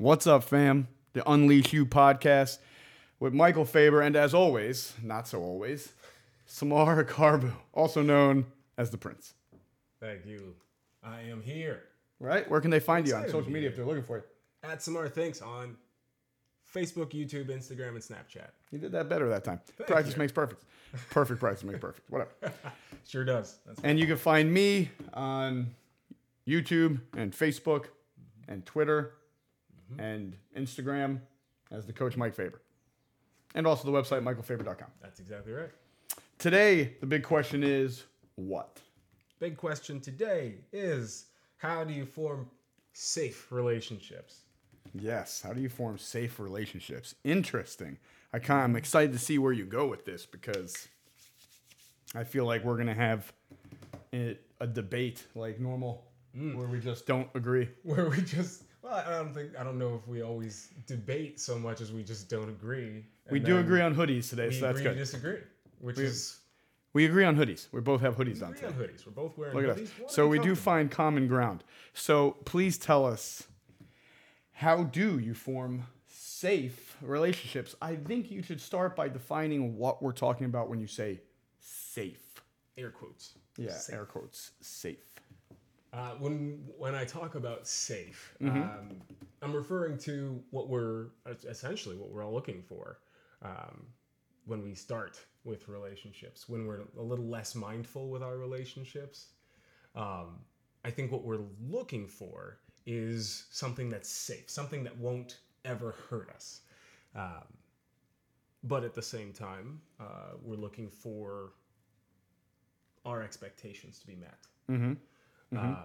What's up, fam? The Unleash You podcast with Michael Faber, and as always, not so always, Samar Carbu, also known as the Prince. Thank you. I am here Right? Where can they find you on social media if they're looking for you? at Samar Thinks on Facebook, YouTube, Instagram, and Snapchat. You did that better that time. practice you. makes perfect. Perfect practice makes perfect. Whatever. Sure does. That's And you can find me on YouTube and Facebook and Twitter Mm-hmm. and Instagram as the coach Mike Faber. And also the website michaelfaber.com. that's exactly right. Today, the big question is what? Big question today is how do you form safe relationships? Yes. How do you form safe relationships? Interesting. I kind I'm excited to see where you go with this because I feel like we're gonna have it, a debate like normal mm. where we just don't agree. Where we just well, I don't think I don't know if we always debate so much as we just don't agree. We do agree on hoodies today, we so that's agree good. disagree, which is We agree on hoodies. We both have hoodies we on agree today. on hoodies. We're both wearing Look at hoodies. us. What So we do find common ground. So please tell us how do you form safe relationships? I think you should start by defining what we're talking about when you say safe. air quotes. Yeah, air quotes, safe. Uh, when when I talk about safe, Mm-hmm. um, I'm referring to what we're essentially what we're all looking for um, when we start with relationships. When we're a little less mindful with our relationships, um, I think what we're looking for is something that's safe, something that won't ever hurt us. Um, but at the same time, uh, we're looking for our expectations to be met. Mm-hmm. Um,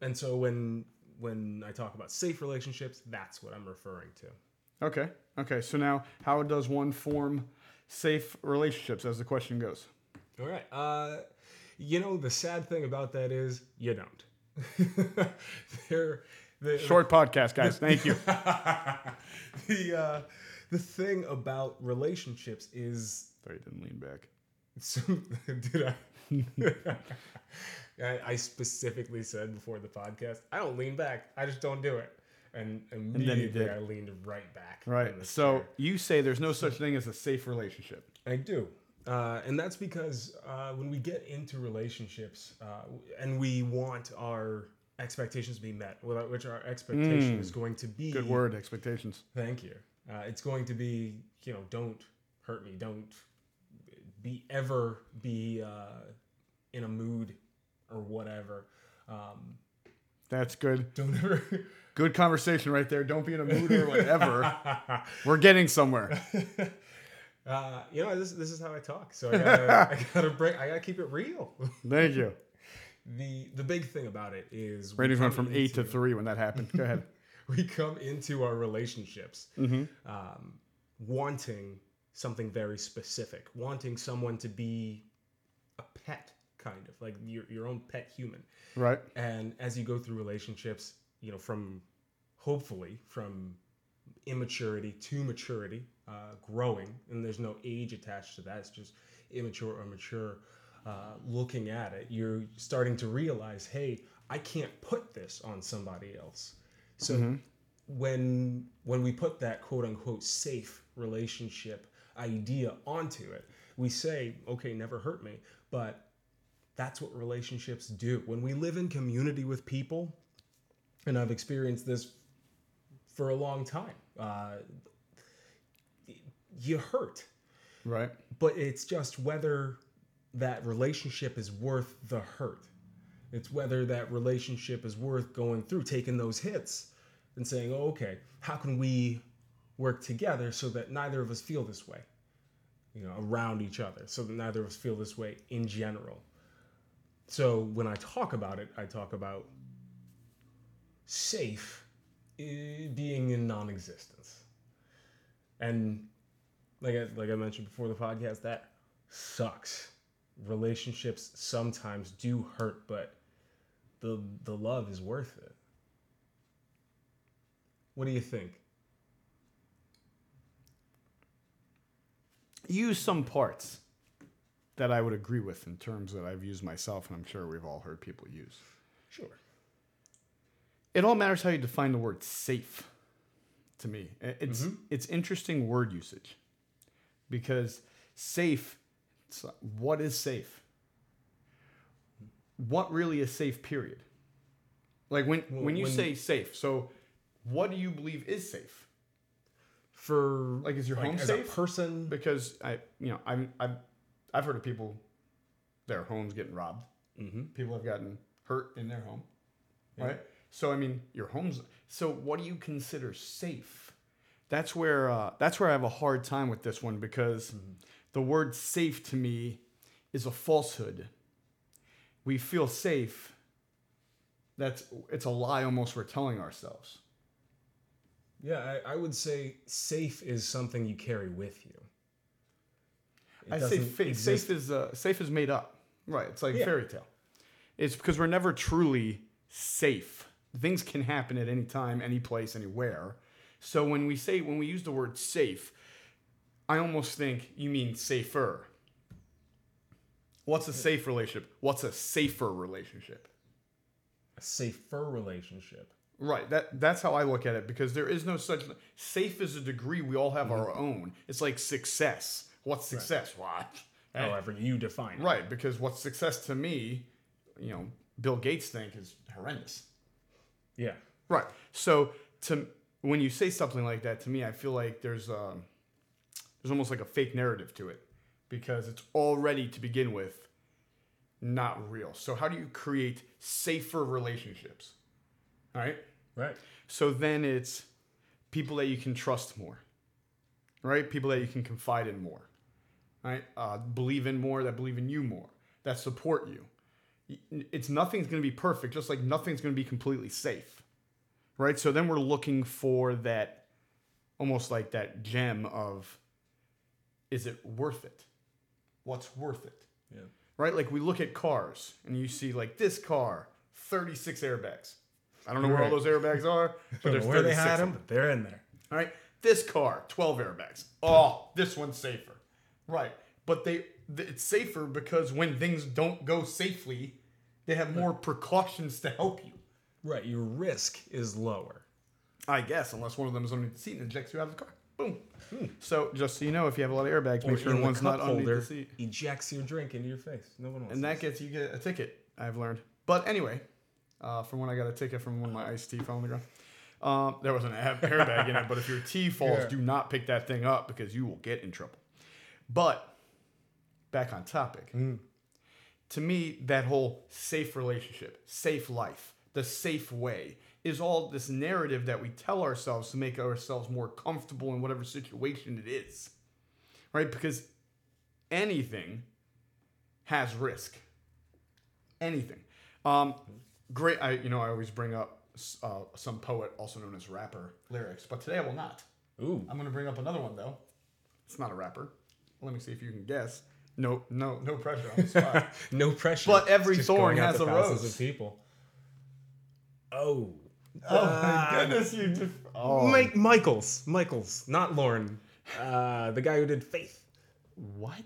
and so when when I talk about safe relationships, that's what I'm referring to. Okay. Okay. So now, how does one form safe relationships, as the question goes? All right. Uh, you know, the sad thing about that is you don't. The, Short podcast, guys. Thank you. the uh, the thing about relationships is Sorry, didn't lean back. So, did I? I? I specifically said before the podcast, I don't lean back. I just don't do it. And immediately did. I leaned right back. Right. So chair. you say there's no such thing as a safe relationship. I do. Uh, and that's because uh, when we get into relationships uh, and we want our expectations to be met, without which our expectation is going to be Mm. Good word. Expectations. Thank you. Uh, it's going to be, you know, don't hurt me. Don't be ever be uh, in a mood or whatever. Um, That's good. don't ever. Good conversation right there. Don't be in a mood or whatever. We're getting somewhere. uh, you know, this, this is how I talk. So I gotta, I gotta break. I gotta keep it real. Thank you. the The big thing about it is we Ratings went from eight to three when that happened. Go ahead. we come into our relationships Mm-hmm. um, wanting something very specific, wanting someone to be a pet, kind of like your, your own pet human. Right. And as you go through relationships, you know, from hopefully from immaturity to maturity, uh, growing, and there's no age attached to that, it's just immature or mature. Uh, looking at it, you're starting to realize, hey, I can't put this on somebody else. So when when we put that quote unquote safe relationship idea onto it, we say, okay, never hurt me, but that's what relationships do. When we live in community with people, and I've experienced this for a long time, uh, you hurt, Right. but it's just whether that relationship is worth the hurt. It's whether that relationship is worth going through, taking those hits, and saying, oh, okay, how can we work together so that neither of us feel this way, you know, around each other, so that neither of us feel this way in general. So when I talk about it, I talk about safe eh, being in non-existence, and like I, like I mentioned before the podcast, that sucks. Relationships sometimes do hurt, but the the love is worth it. What do you think? Use some parts that I would agree with in terms that I've used myself, and I'm sure we've all heard people use. Sure. It all matters how you define the word safe. to me. It's mm-hmm. it's interesting word usage because safe. Like, what is safe? What really is safe? Period. Like when Well, when you when- say safe, so what do you believe is safe? For Like, is your home as safe? a person? Because I, you know, I'm I've I've heard of people, their homes getting robbed. Mm-hmm. People have gotten hurt in their home, right? So I mean, your home's. So what do you consider safe? That's where uh, that's where I have a hard time with this one because the word safe to me is a falsehood. We feel safe. That's it's a lie almost we're telling ourselves. Yeah, I, I would say safe is something you carry with you. It I say fa- safe is uh, safe is made up. Right. It's like Yeah. fairy tale. It's because we're never truly safe. Things can happen at any time, any place, anywhere. So when we say when we use the word safe, I almost think you mean safer. What's a safe relationship? What's a safer relationship? a safer relationship. Right. That that's how I look at it because there is no such safe is a degree we all have our own. It's like success. What's success? What? However you define it. Right, because what's success to me, you know, Bill Gates think is horrendous. Yeah. Right. So to when you say something like that to me, I feel like there's um there's almost like a fake narrative to it because it's already to begin with not real. So how do you create safer relationships? All right? Right. So then it's people that you can trust more, right? People that you can confide in more, right? Uh, believe in more, that believe in you more, that support you. It's nothing's going to be perfect, just like nothing's going to be completely safe, right? So then we're looking for that, almost like that gem of, is it worth it? What's worth it? Yeah. right? Like we look at cars and you see like this car, 36 airbags. I don't know where all those airbags are, but there's where they 36 had them, but they're in there. All right. This car, 12 airbags. Oh, this one's safer. Right. But they it's safer because when things don't go safely, they have more precautions to help you. Right. Your risk is lower. I guess, unless one of them is underneath the seat and ejects you out of the car. Boom. So just so you know, if you have a lot of airbags, make sure the one's not underneath the seat. ejects your drink into your face. No one wants And that gets you get a ticket. I've learned. But anyway, uh, from when I got a ticket from when my iced tea fell on the ground, um, there was an air- airbag in it. But if your tea falls, Yeah. do not pick that thing up because you will get in trouble. But back on topic. To me, that whole safe relationship, safe life, the safe way is all this narrative that we tell ourselves to make ourselves more comfortable in whatever situation it is. Right? Because anything has risk. Anything. Um, great. I you know I always bring up uh, some poet, also known as rapper, lyrics, but today I will not. Ooh. I'm going to bring up another one though. It's not a rapper. Let me see if you can guess. No, no, no pressure on the spot. No pressure. But every thorn has a rose. Of people. Oh. oh Ah, my goodness, you. Def- oh. Mike Michaels. Michaels, not Lauren. Uh, the guy who did Faith. What?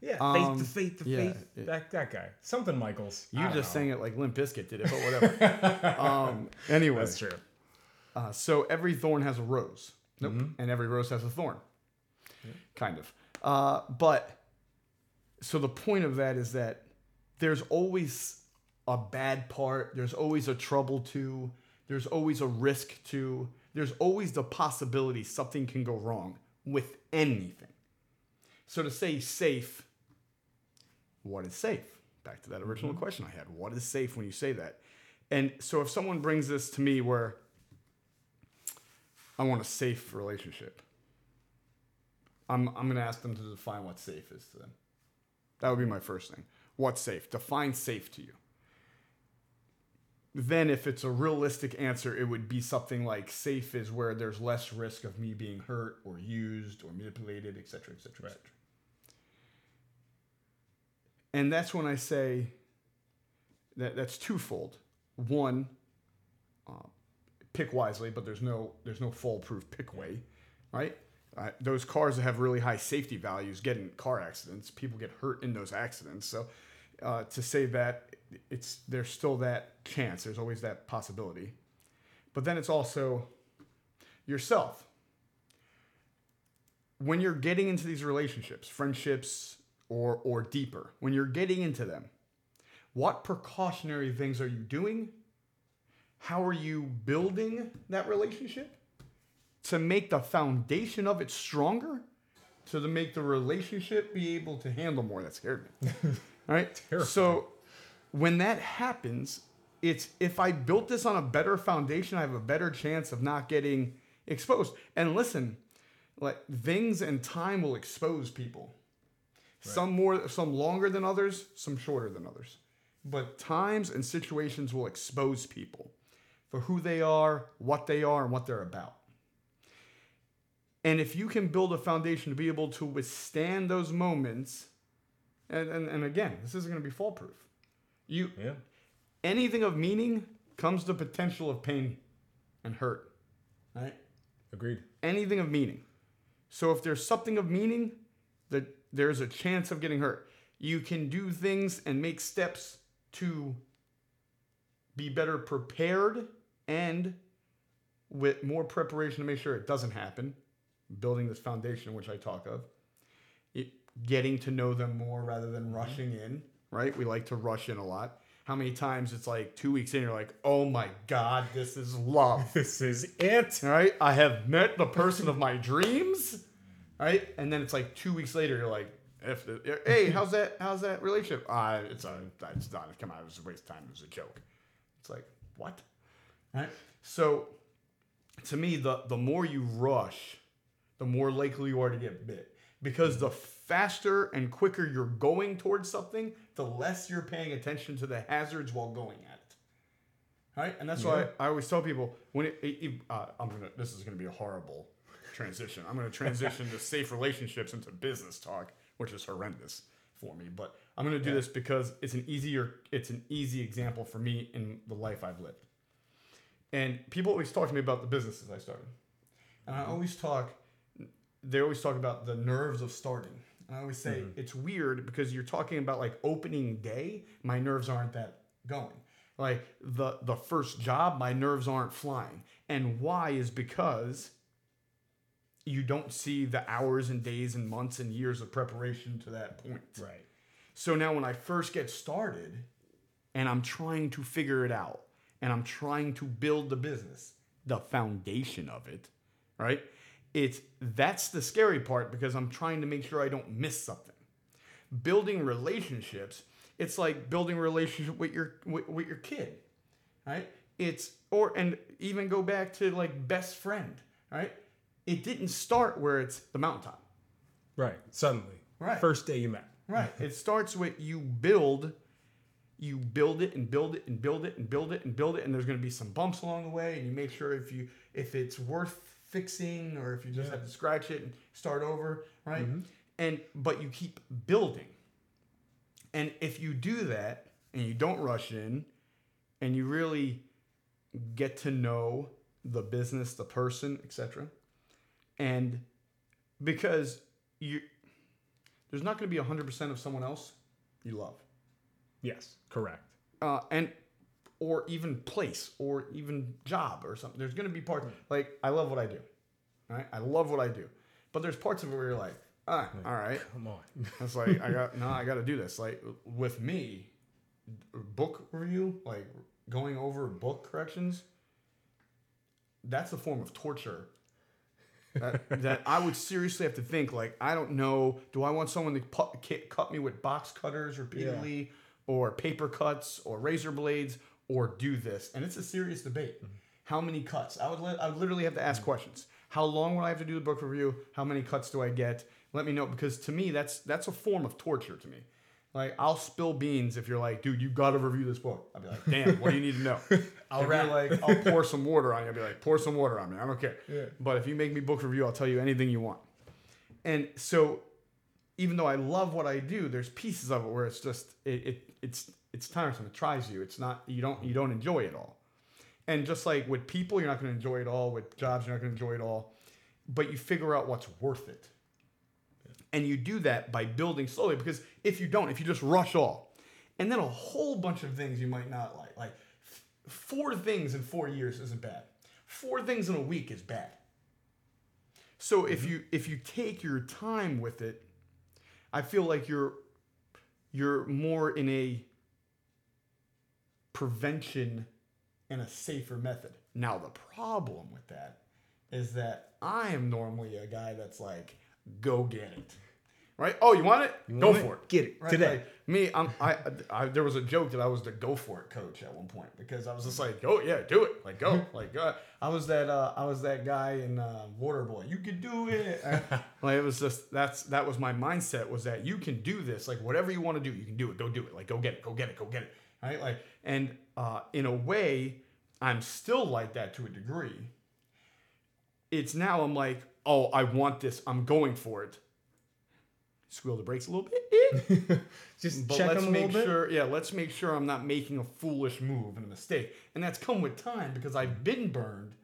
Yeah, Um, Faith to Faith to yeah, Faith. it- that that guy. Something Michaels. You just know. sang it like Limp Bizkit did it, but whatever. um, anyway, That's true. Uh, so every thorn has a rose. Nope. Mm-hmm. And every rose has a thorn. Kind of. Uh, but so the point of that is that there's always a bad part. There's always a trouble to. There's always a risk to. There's always the possibility something can go wrong with anything. So to say safe, what is safe? Back to that original mm-hmm. question I had. What is safe when you say that? And so if someone brings this to me where I want a safe relationship. I'm I'm gonna ask them to define what safe is to them. That would be my first thing. What's safe? Define safe to you. Then, if it's a realistic answer, it would be something like safe is where there's less risk of me being hurt or used or manipulated, etc., etc., etc. And that's when I say that that's twofold. One, uh, pick wisely, but there's no there's no foolproof pick way, right? Uh, those cars that have really high safety values get in car accidents. People get hurt in those accidents. So uh, to say that it's there's still that chance. There's always that possibility. But then it's also yourself. when you're getting into these relationships, friendships, or or deeper, when you're getting into them, what precautionary things are you doing? How are you building that relationship to make the foundation of it stronger? So To make the relationship be able to handle more. That scared me. All right. Terrifying. So when that happens, it's if I built this on a better foundation, I have a better chance of not getting exposed. And listen, like things and time will expose people. Some more, some longer than others, some shorter than others. But times and situations will expose people for who they are, what they are, and what they're about. And if you can build a foundation to be able to withstand those moments, and, and, and again, this isn't going to be foolproof. You Yeah. anything of meaning comes the potential of pain and hurt. Right? Agreed. Anything of meaning. So if there's something of meaning, that there's a chance of getting hurt. You can do things and make steps to be better prepared and with more preparation to make sure it doesn't happen. Building this foundation, which I talk of, it, getting to know them more rather than mm-hmm. rushing in. Right? We like to rush in a lot. How many times it's like two weeks in, you're like, oh my god, this is love. This is it. All right, I have met the person of my dreams. Right, and then it's like two weeks later, you're like, if the, hey, how's that? How's that relationship? Uh, it's a, it's not. Come on, it was a waste of time. It was a joke. It's like what? Right. So, to me, the the more you rush, the more likely you are to get bit. Because the faster and quicker you're going towards something, the less you're paying attention to the hazards while going at it. Right, and that's why Yeah. I always tell people when it, it- it- uh, I'm gonna. This is gonna be a horrible transition. I'm gonna transition to safe relationships into business talk, which is horrendous for me. But I'm gonna do this because it's an easier. It's an easy example for me in the life I've lived. And people always talk to me about the businesses I started, and I mm-hmm. always talk. They always talk about the nerves of starting. And I always say mm-hmm. it's weird because you're talking about like opening day. My nerves aren't that going. Like the the first job, my nerves aren't flying. And why is because you don't see the hours and days and months and years of preparation to that point. Right. So now when I first get started and I'm trying to figure it out and I'm trying to build the business, the foundation of it, right? It's that's the scary part because I'm trying to make sure I don't miss something. Building relationships, it's like building a relationship with your with, with your kid, right? It's or and even go back to like best friend, right? It didn't start where it's the mountaintop. Right. Suddenly. Right. First day you met. Right. It starts with you build, you build it and build it and build it and build it and build it, and there's going to be some bumps along the way, and you make sure if you if it's worth fixing or if you just Yeah. have to scratch it and start over, right? Mm-hmm. And but you keep building, and if you do that and you don't rush in, and you really get to know the business, the person, etc., and because you there's not going to be 100% of someone else you love Yes. Correct. uh, and or even place or even job or something there's going to be parts like i love what i do right i love what i do but there's parts of it where you're like ah, all right Come on. it's like i got no i got to do this like with me book review like going over book corrections that's a form of torture that, that I would seriously have to think like I don't know do I want someone to pu- cut me with box cutters repeatedly or paper cuts or razor blades or do this? And it's a serious debate. Mm-hmm. How many cuts? I would I would literally have to ask mm-hmm. questions. How long will I have to do the book review? How many cuts do I get? Let me know because to me that's that's a form of torture to me like I'll spill beans if you're like dude you got to review this book I'll be like damn what do you need to know I'll if rat. like I'll pour some water on you I'll be like pour some water on me I don't care Yeah. but if you make me book review, I'll tell you anything you want. And so, even though I love what I do, there's pieces of it where it's just it, it it's it's tiresome. It tries you. It's not you don't you don't enjoy it all. And just like with people, you're not going to enjoy it all. With jobs, you're not going to enjoy it all. But you figure out what's worth it. And you do that by building slowly because if you don't, if you just rush all, and then a whole bunch of things you might not like, like f- four things in four years isn't bad. Four things in a week is bad. So if mm-hmm. you if you take your time with it, I feel like you're you're more in a prevention and a safer method. Now the problem with that is that I am normally a guy that's like, go get it. Right? Oh, you want it? go want for it. Get it Right? today. Like, me, I'm, I, I, there was a joke that I was the go for it coach at one point because I was just like, oh yeah, do it, like go, like go. I was that, uh, I was that guy in uh, Waterboy. You can do it. And, like it was just that's that was my mindset was that you can do this. Like whatever you want to do, you can do it. Go do it. Like go get it. Go get it. Go get it. Right? Like and uh, in a way, I'm still like that to a degree. It's now I'm like, oh, I want this. I'm going for it. Squeal the brakes a little bit. Just But check let's them a little make bit. yeah, let's make sure I'm not making a foolish move and a mistake. And that's come with time because I've been burned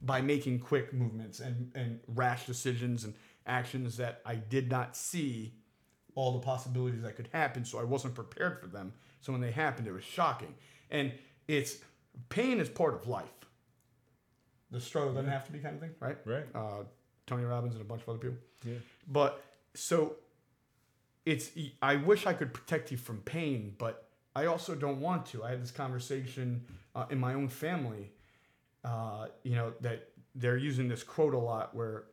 by making quick movements and, and rash decisions and actions that I did not see all the possibilities that could happen, so I wasn't prepared for them. So when they happened, it was shocking. And it's pain is part of life. The struggle doesn't have to be kind of thing, right? Right. uh, Tony Robbins and a bunch of other people. Yeah. But so it's I wish I could protect you from pain, but I also don't want to. I had this conversation uh, in my own family. Uh, you know that they're using this quote a lot where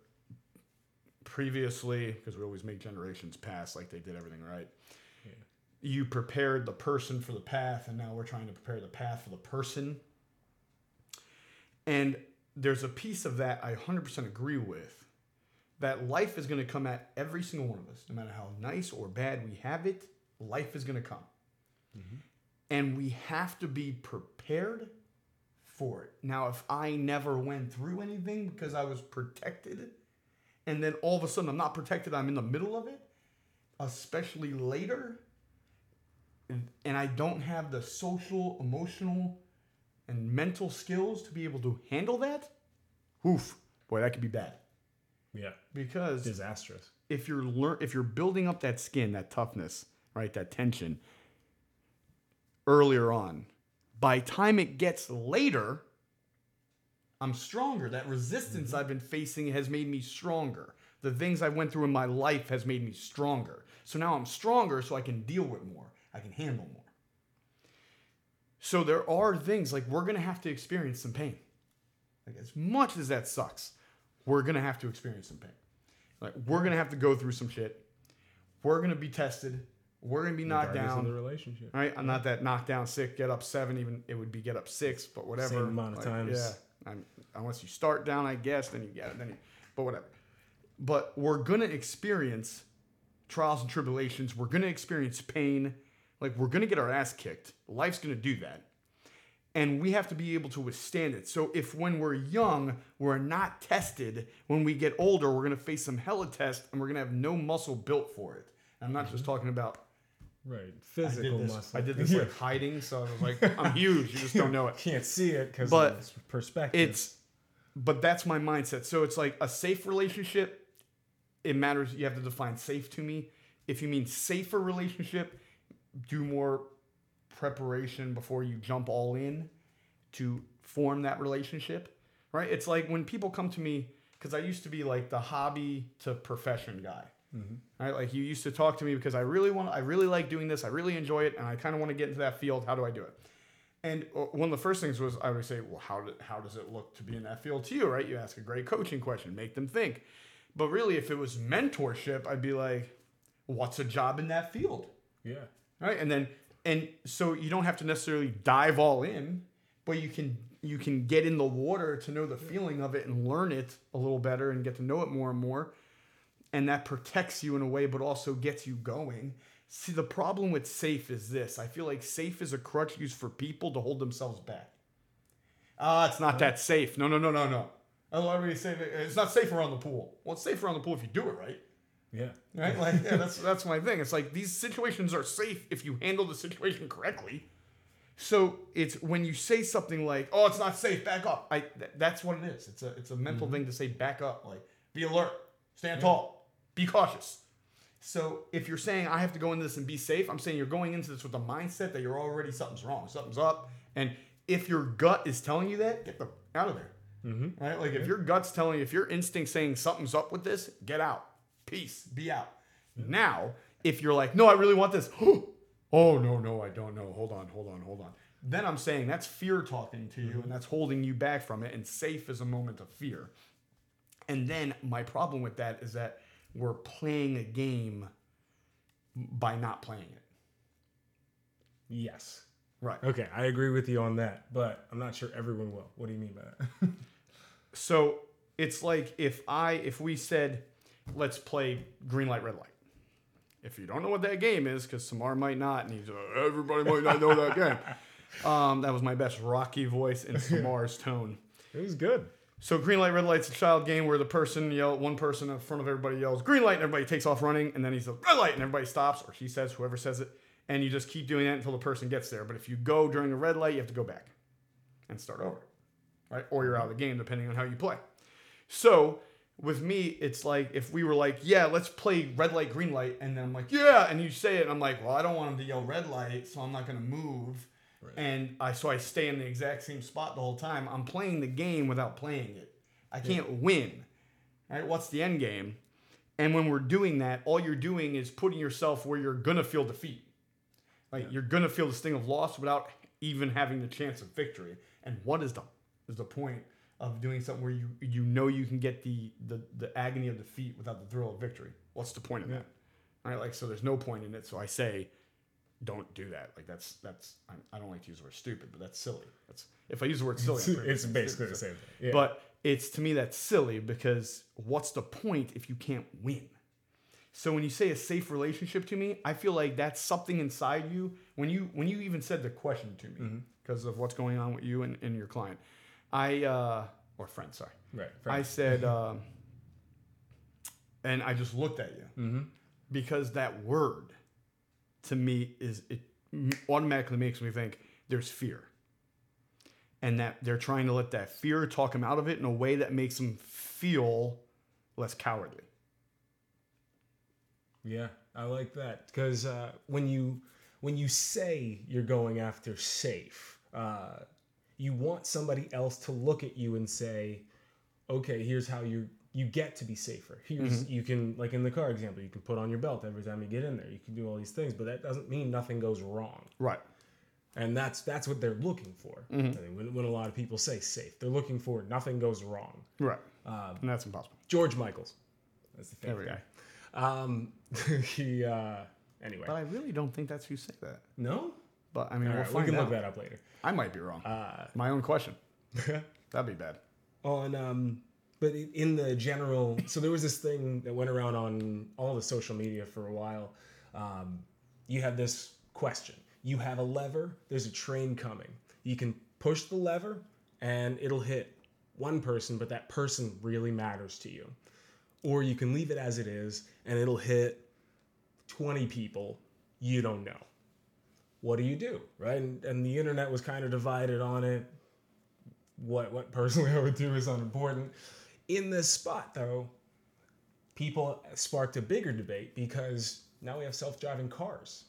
previously because we always make generations pass like they did everything right you prepared the person for the path and now we're trying to prepare the path for the person and there's a piece of that i 100% agree with that life is going to come at every single one of us no matter how nice or bad we have it life is going to come mm-hmm. and we have to be prepared for it. Now if i never went through anything because i was protected and then all of a sudden i'm not protected i'm in the middle of it especially later and, and I don't have the social, emotional, and mental skills to be able to handle that, oof, boy, that could be bad. Yeah. Because Disastrous. if you're lear- if you're building up that skin, that toughness, right, that tension earlier on, by time it gets later, I'm stronger. That resistance mm-hmm. I've been facing has made me stronger. The things I went through in my life has made me stronger. So now I'm stronger so I can deal with more. I can handle more. So there are things like we're going to have to experience some pain. Like as much as that sucks, we're going to have to experience some pain. Like we're going to have to go through some shit. We're going to be tested. We're going to be knocked Regardless of down. the relationship. Right? I'm not that knocked down sick, get up seven, even it would be get up six, but whatever. Same amount of times. Yeah. I'm, unless you start down, I guess, then you get it. Then you, but whatever. But we're gonna experience trials and tribulations. We're gonna experience pain. Like we're gonna get our ass kicked. Life's gonna do that. And we have to be able to withstand it. So if when we're young, we're not tested, when we get older, we're gonna face some hella test and we're gonna have no muscle built for it. And I'm not Mm-hmm. just talking about Right. I Physical this, muscle. I did this like hiding, so I was like, I'm huge. You just don't know it. Can't see it because perspective. It's, but that's my mindset. So it's like a safe relationship. It matters. You have to define safe to me. If you mean safer relationship, do more preparation before you jump all in to form that relationship. Right? It's like when people come to me because I used to be like the hobby to profession guy. Right? Like you used to talk to me because I really want, I really like doing this. I really enjoy it, and I kind of want to get into that field. How do I do it? And uh, one of the first things was I would say, well, how, do, how does it look to be in that field to you, right? You ask a great coaching question, make them think. But really, if it was mentorship, I'd be like, what's a job in that field? yeah. Right? And then, and so you don't have to necessarily dive all in, but you can you can get in the water to know the feeling of it and learn it a little better and get to know it more and more. And that protects you in a way, but also gets you going. See, the problem with safe is this I feel like safe is a crutch used for people to hold themselves back. Ah, it's not that safe. No, no, no, no, no. Everybody say that it's not safe around the pool. Well, it's safe around the pool if you do it right. Yeah. Right? Like, yeah, that's that's my thing. It's like these situations are safe if you handle the situation correctly. So it's when you say something like, "Oh, it's not safe, back up." I th- that's what it is. It's a it's a mental thing to say back up, like be alert, stand tall, be cautious. So if you're saying I have to go into this and be safe, I'm saying you're going into this with the mindset that you're already something's wrong, something's up, and if your gut is telling you that, get the out of there. Mm-hmm. Right? Like if your gut's telling you, if your instinct saying something's up with this, get out. Peace. Be out. Now, if you're like, no, I really want this. oh no, no, I don't know. Hold on, hold on, hold on. Then I'm saying that's fear talking to you mm-hmm. and that's holding you back from it. And safe is a moment of fear. And then my problem with that is that we're playing a game by not playing it. Yes. Right. Okay, I agree with you on that, but I'm not sure everyone will. What do you mean by that? So it's like if I if we said let's play green light red light. If you don't know what that game is, because Samar might not, and he's uh, everybody might not know that game. Um, that was my best Rocky voice and Samar's tone. it was good. So green light red light's a child game where the person yell one person in front of everybody yells green light and everybody takes off running and then he's says red light and everybody stops or he says whoever says it and you just keep doing that until the person gets there. But if you go during a red light, you have to go back and start over, right? Or you're out of the game depending on how you play. So with me, it's like if we were like, yeah, let's play red light, green light, and then I'm like, yeah, and you say it, and I'm like, well, I don't want him to yell red light, so I'm not gonna move. And I so I stay in the exact same spot the whole time. I'm playing the game without playing it. I can't win. Right? What's the end game? And when we're doing that, all you're doing is putting yourself where you're gonna feel defeat. Like you're gonna feel the sting of loss without even having the chance of victory. And what is the is the point of doing something where you you know you can get the the, the agony of defeat without the thrill of victory? What's the point of that? Right? Like so, there's no point in it. So I say, don't do that. Like that's that's I, I don't like to use the word stupid, but that's silly. That's if I use the word silly, It's, I'm it's much basically the same thing. Yeah. But it's to me that's silly because what's the point if you can't win? So when you say a safe relationship to me, I feel like that's something inside you. When you when you even said the question to me mm-hmm. because of what's going on with you and, and your client, I uh, or friend, sorry, right. I said, um, and I just looked at you. Mm-hmm. because that word to me is it automatically makes me think there's fear. And that they're trying to let that fear talk him out of it in a way that makes him feel less cowardly. Yeah, I like that. Because uh, when you when you say you're going after safe, uh, you want somebody else to look at you and say, "Okay, here's how you you get to be safer. Here's you can like in the car example, you can put on your belt every time you get in there. You can do all these things, but that doesn't mean nothing goes wrong. right And that's that's what they're looking for. I think when, when a lot of people say safe, they're looking for nothing goes wrong. right and that's impossible George Michaels, that's the famous guy. Um, he uh, anyway. but i really don't think that's who said that No, but i mean All we'll right, we can out look that up later. i might be wrong Uh, my own question that'd be bad on um, but in the general, so there was this thing that went around on all the social media for a while. Um, you have this question. You have a lever. There's a train coming. You can push the lever, and it'll hit one person, but that person really matters to you. Or you can leave it as it is, and it'll hit 20 people you don't know. What do you do, right? And, and the internet was kind of divided on it. What what personally I would do is unimportant. In this spot, though, people sparked a bigger debate because now we have self-driving cars,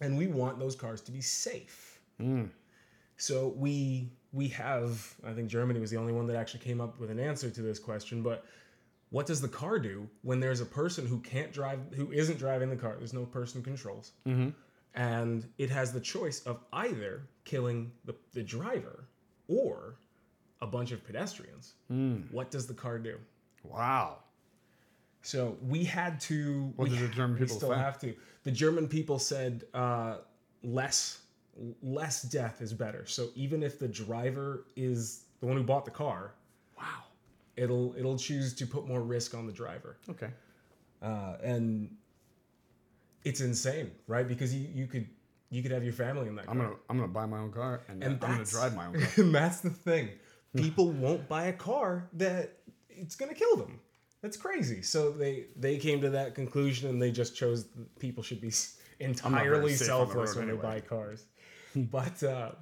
and we want those cars to be safe. Mm. So we we have I think Germany was the only one that actually came up with an answer to this question, but what does the car do when there's a person who can't drive who isn't driving the car? There's no person controls. Mm-hmm. And it has the choice of either killing the, the driver or a bunch of pedestrians. What does the car do? wow So we had to. What we, did the German we people still say? have to. The German people said uh, less less death is better. So even if the driver is the one who bought the car, wow it'll it'll choose to put more risk on the driver. okay Uh, and it's insane, right? Because you, you could you could have your family in that i'm gonna i'm gonna buy my own car and, and i'm gonna drive my own car and that's the thing. People won't buy a car that it's going to kill them. That's crazy. So they they came to that conclusion and they just chose people should be entirely the selfless when they buy cars. but uh,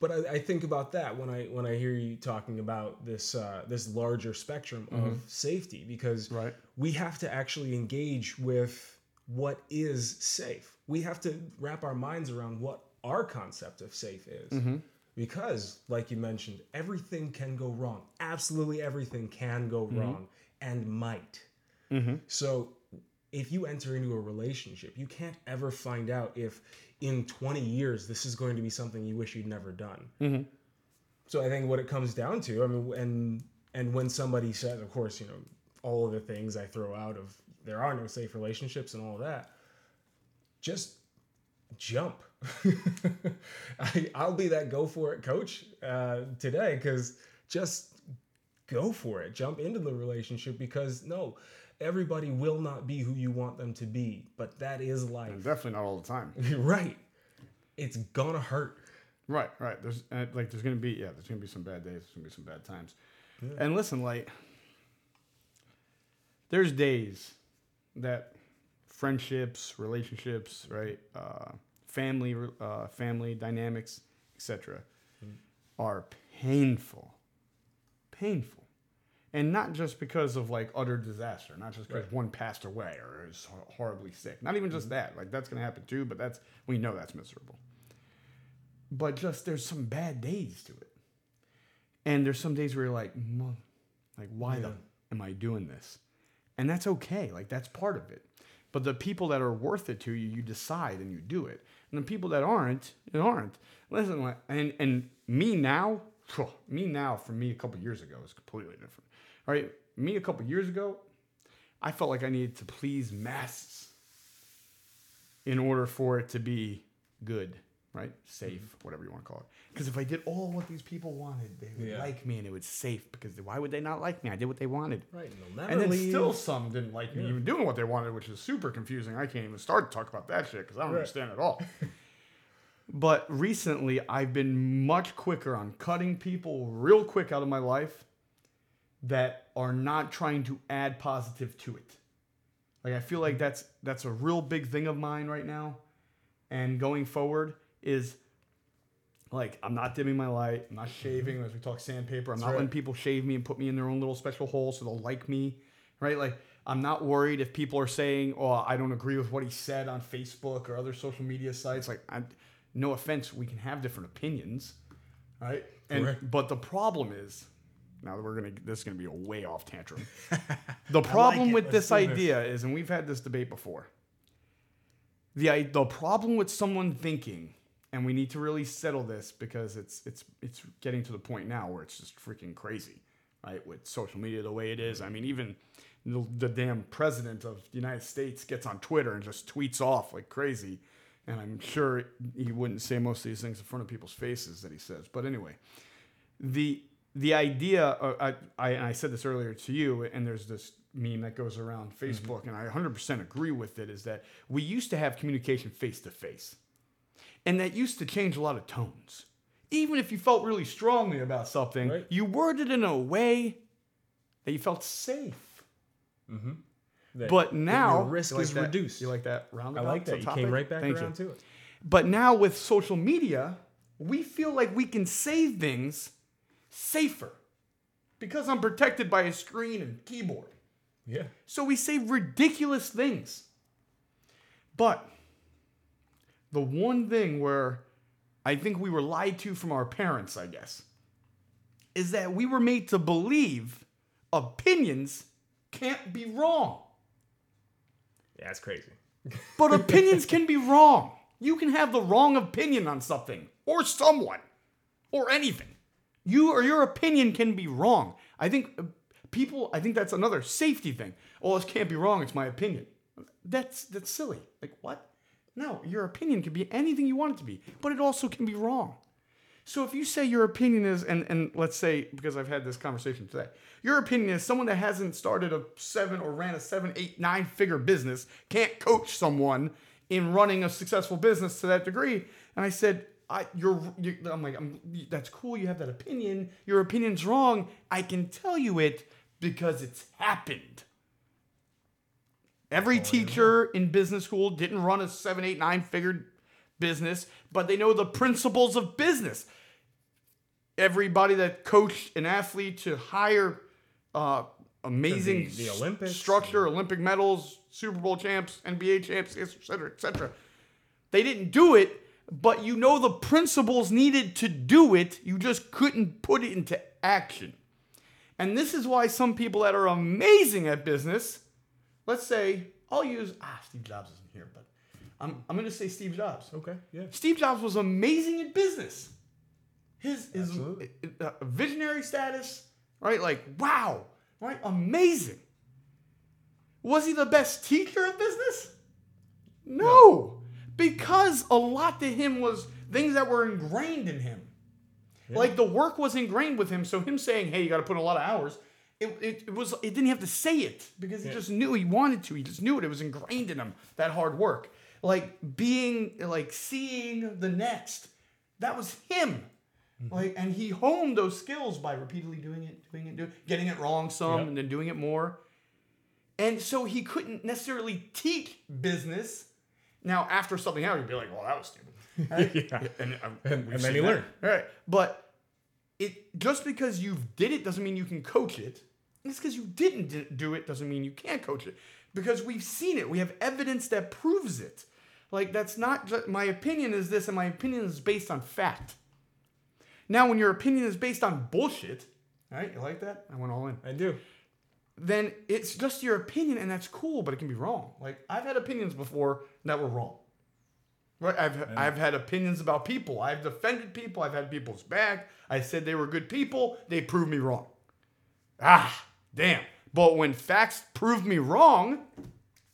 but I, I think about that when I when I hear you talking about this uh, this larger spectrum of safety because Mm-hmm. Right. we have to actually engage with what is safe. We have to wrap our minds around what our concept of safe is. Mm-hmm. because like you mentioned everything can go wrong absolutely everything can go mm-hmm. wrong and might mm-hmm. so if you enter into a relationship you can't ever find out if in 20 years this is going to be something you wish you'd never done mm-hmm. so i think what it comes down to i mean and and when somebody says of course you know all of the things i throw out of there are no safe relationships and all of that just jump. I, I'll be that go for it coach uh, today because just go for it. Jump into the relationship because no, everybody will not be who you want them to be, but that is life. Definitely not all the time. right. It's gonna hurt. Right, right. There's uh, like there's gonna be yeah, there's gonna be some bad days. There's gonna be some bad times. And listen, like there's days that friendships, relationships, right, uh, family, uh, family dynamics, etc., are painful, painful, and not just because of like utter disaster, not just because Right. one passed away or is horribly sick. Not even just that. Like that's gonna happen too, but that's we know that's miserable but just there's some bad days to it. And there's some days where you're like, "Mo- like why the am I doing this? And that's okay. Like that's part of it. But the people that are worth it to you, you decide and you do it. And the people that aren't, it aren't. Listen, and and me now, me now from me a couple years ago is completely different. All right, me a couple years ago, I felt like I needed to please masses in order for it to be good, right? Safe, mm-hmm. whatever you want to call it. Because if I did all what these people wanted, they would Yeah. like me and it was safe. Because why would they not like me? I did what they wanted. Right. And And then leave. still some didn't like me even doing what they wanted, which is super confusing. I can't even start to talk about that shit because I don't Right. understand at all. but recently, I've been much quicker on cutting people real quick out of my life that are not trying to add positive to it. Like I feel like mm-hmm. that's that's a real big thing of mine right now, and going forward is like I'm not dimming my light. I'm not mm-hmm. shaving as we talk sandpaper. I'm not right. letting people shave me and put me in their own little special hole so they'll like me, right? Like I'm not worried if people are saying, "Oh, I don't agree with what he said on Facebook or other social media sites." Like, I, no offense, we can have different opinions, right? And Correct. but the problem is, now that we're gonna this is gonna be a way off tantrum. the problem it. with Let's this do this. idea is, and we've had this debate before. The the problem with someone thinking, and we need to really settle this because it's it's it's getting to the point now where it's just freaking crazy, right? With social media the way it is, I mean, even the, the damn president of the United States gets on Twitter and just tweets off like crazy, and I'm sure he wouldn't say most of these things in front of people's faces that he says. But anyway, the the idea uh, I, I I said this earlier to you and there's this meme that goes around Facebook and I 100% agree with it is that we used to have communication face to face and that used to change a lot of tones even if you felt really strongly about something Right. you worded it in a way that you felt safe mm-hmm. That- but now risk like is that- reduced. you like that roundabout? I like that. You topic? came right back Thank around you. to it. But now with social media, we feel like we can say things safer because I'm protected by a screen and keyboard. Yeah. So we say ridiculous things. But the one thing where I think we were lied to from our parents, I guess, is that we were made to believe opinions can't be wrong. Yeah, that's crazy. But opinions can be wrong. You can have the wrong opinion on something or someone or anything. You or your opinion can be wrong. I think uh, people, I think that's another safety thing. Oh, this can't be wrong. It's my opinion. That's that's silly. Like what? No, your opinion can be anything you want it to be, but it also can be wrong. So if you say your opinion is, and, and let's say, because I've had this conversation today, your opinion is someone that hasn't started a seven or ran a seven, eight, nine figure business can't coach someone in running a successful business to that degree. And I said, I, you're, you I'm like, I'm, that's cool. You have that opinion. Your opinion's wrong. I can tell you it because it's happened. Every teacher in business school didn't run a seven, eight, nine figure business, but they know the principles of business. Everybody that coached an athlete to higher, uh, amazing the s- Olympics. structure, Olympic medals, Super Bowl champs, NBA champs, et cetera, et cetera. They didn't do it but you know the principles needed to do it, you just couldn't put it into action. And this is why some people that are amazing at business, let's say, I'll use, ah, Steve Jobs isn't here, but I'm, I'm going to say Steve Jobs. Okay. Yeah. Steve Jobs was amazing at business. His, his uh, visionary status, right? Like, wow, right? Amazing. Was he the best teacher of business? No, because a lot to him was things that were ingrained in him. Like the work was ingrained with him, so him saying, "Hey, you got to put in a lot of hours," it, it, it was it didn't have to say it because he Yeah. just knew he wanted to. He just knew it. It was ingrained in him that hard work. Like being like seeing the next, that was him. Like, and he honed those skills by repeatedly doing it, doing it, doing, getting it wrong some, Yep. and then doing it more. And so he couldn't necessarily teach business. Now, after something out, he'd be like, "Well, that was stupid." Right? Yeah. And, uh, And- and then seen you that. learn. Right. But it just because you did it doesn't mean you can coach it. Just because you didn't do it doesn't mean you can't coach it. Because we've seen it. We have evidence that proves it. Like that's not just my opinion is this, and my opinion is based on fact. Now, when your opinion is based on bullshit, right? You like that? I went all in I do. then it's just your opinion and that's cool but it can be wrong like i've had opinions before that were wrong right i've i've had opinions about people i've defended people i've had people's back i said they were good people they proved me wrong ah damn but when facts proved me wrong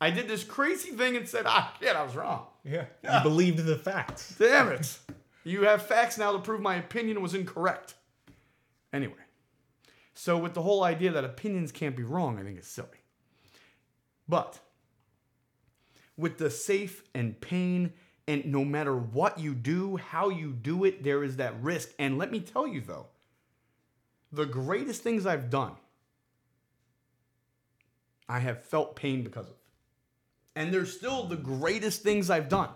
i did this crazy thing and said ah shit i was wrong Yeah. You believed the facts. damn it you have facts now to prove my opinion was incorrect anyway so with the whole idea that opinions can't be wrong, I think it's silly. But with the safe and pain, and no matter what you do, how you do it, there is that risk. And let me tell you though, the greatest things I've done, I have felt pain because of. And they're still the greatest things I've done.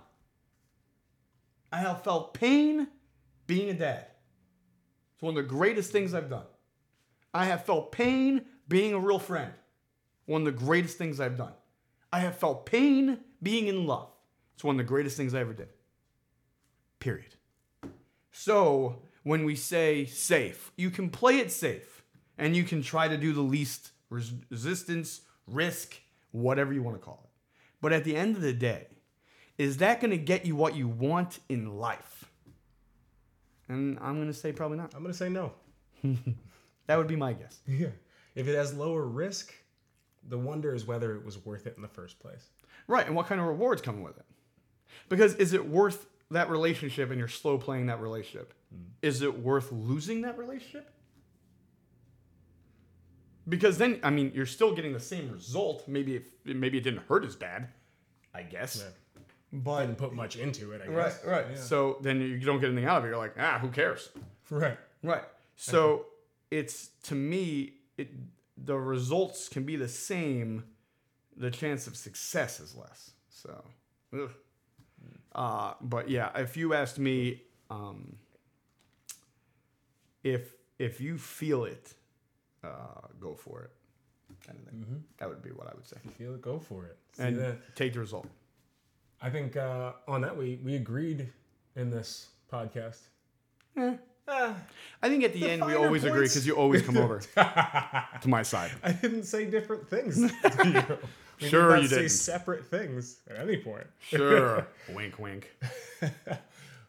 I have felt pain being a dad. It's one of the greatest things I've done. I have felt pain being a real friend. One of the greatest things I've done. I have felt pain being in love. It's one of the greatest things I ever did. Period. So when we say safe, you can play it safe and you can try to do the least res- resistance, risk, whatever you want to call it. But at the end of the day, is that going to get you what you want in life? And I'm going to say probably not. I'm gonna say no. That would be my guess. Yeah. If it has lower risk, the wonder is whether it was worth it in the first place. Right, and what kind of rewards come with it? Because is it worth that relationship and you're slow playing that relationship? Mm. Is it worth losing that relationship? Because then, I mean, you're still getting the same result. Maybe if maybe it didn't hurt as bad, I guess. Yeah. But Didn't put much into it, I right, guess. right. Yeah. So then you don't get anything out of it. You're like, ah, who cares? Right. Right. So it's to me, it the results can be the same. The chance of success is less. So, ugh. uh, but yeah, if you asked me, um, if if you feel it, uh, go for it. Kind of thing. That would be what I would say. If you feel it, go for it. See, And the- take the result. I think uh, on that we we agreed in this podcast. Eh. Ah, I think at the, The end we finer always agree because you always come over to my side. I didn't say different things. to you. We Sure did you didn't. Say separate things at any point. Sure. wink, wink.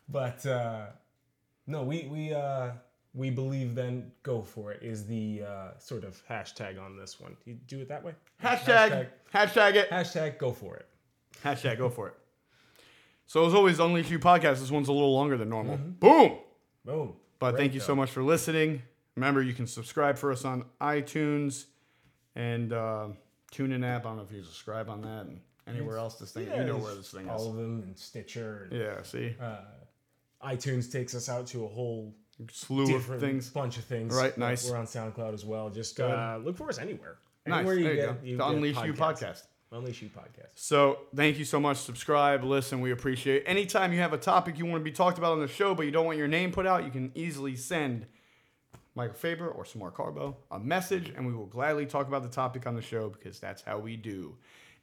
But uh, no, we we uh, we believe then go for it is the uh, sort of hashtag on this one. You do it that way. Hashtag, hashtag it. hashtag go for it. Hashtag go for it. So as always, Unleash You podcast. This one's a little longer than normal. Boom. Boom. But Great, thank you though. so much for listening. Remember, you can subscribe for us on iTunes and uh, TuneIn app. I don't know if you subscribe on that and anywhere else. This thing, you know where this thing all is. All of them and Stitcher. And, Yeah. See, uh, iTunes takes us out to a whole slew of different things. bunch of things. Right, nice. We're on SoundCloud as well. Just uh, look for us anywhere. Nice. Anywhere There you you get, go. you the Unleash You podcast. Unleash You podcast. So thank you so much. Subscribe, listen. We appreciate it. Anytime you have a topic you want to be talked about on the show, but you don't want your name put out, you can easily send Michael Faber or Samar Carbo a message, and we will gladly talk about the topic on the show because that's how we do.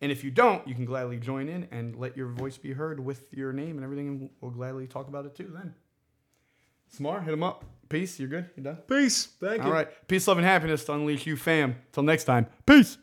And if you don't, you can gladly join in and let your voice be heard with your name and everything, and we'll gladly talk about it too then. Smart, hit him up. Peace. You're good. You're done? Peace. Thank you. All right. Peace, love, and happiness to Unleash You fam. Till next time. Peace.